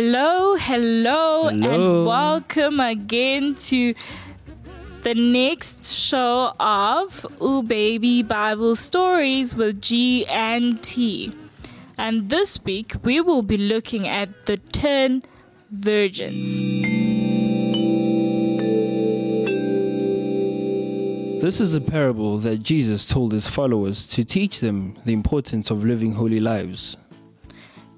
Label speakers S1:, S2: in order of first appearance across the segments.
S1: Hello, hello,
S2: Hello.
S1: and welcome again to the next show of Ooh Baby Bible Stories with G and T. And this week we will be looking at the ten virgins.
S2: This is a parable that Jesus told his followers to teach them the importance of living holy lives.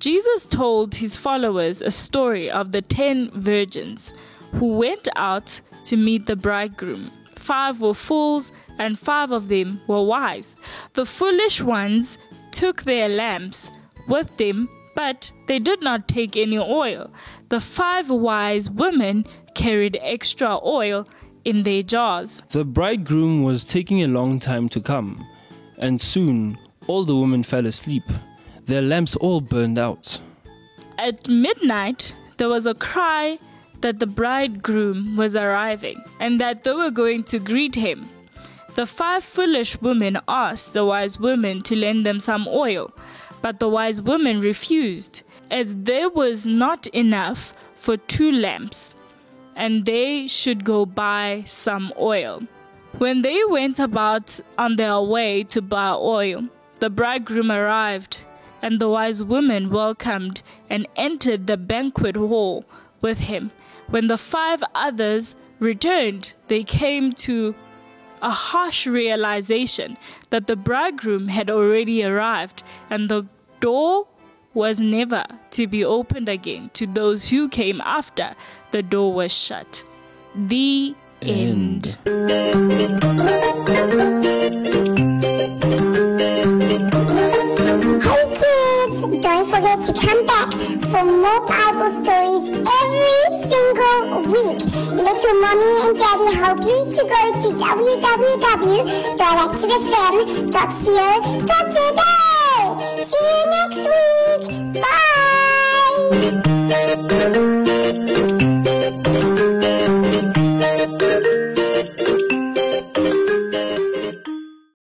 S1: Jesus told his followers a story of the ten virgins who went out to meet the bridegroom. Five were fools, and five of them were wise. The foolish ones took their lamps with them, but they did not take any oil. The five wise women carried extra oil in their jars.
S2: The bridegroom was taking a long time to come, and soon all the women fell asleep. Their lamps all burned out.
S1: At midnight, there was a cry that the bridegroom was arriving and that they were going to greet him. The five foolish women asked the wise women to lend them some oil, but the wise women refused, as there was not enough for two lamps, and they should go buy some oil. When they went about on their way to buy oil, the bridegroom arrived, and the wise women welcomed and entered the banquet hall with him. When the five others returned, they came to a harsh realization that the bridegroom had already arrived and the door was never to be opened again to those who came after the door was shut. The end.
S3: Hey for more Bible stories every single week. Let your mommy and daddy help you to go to www.directedfm.co.za. See you next week. Bye!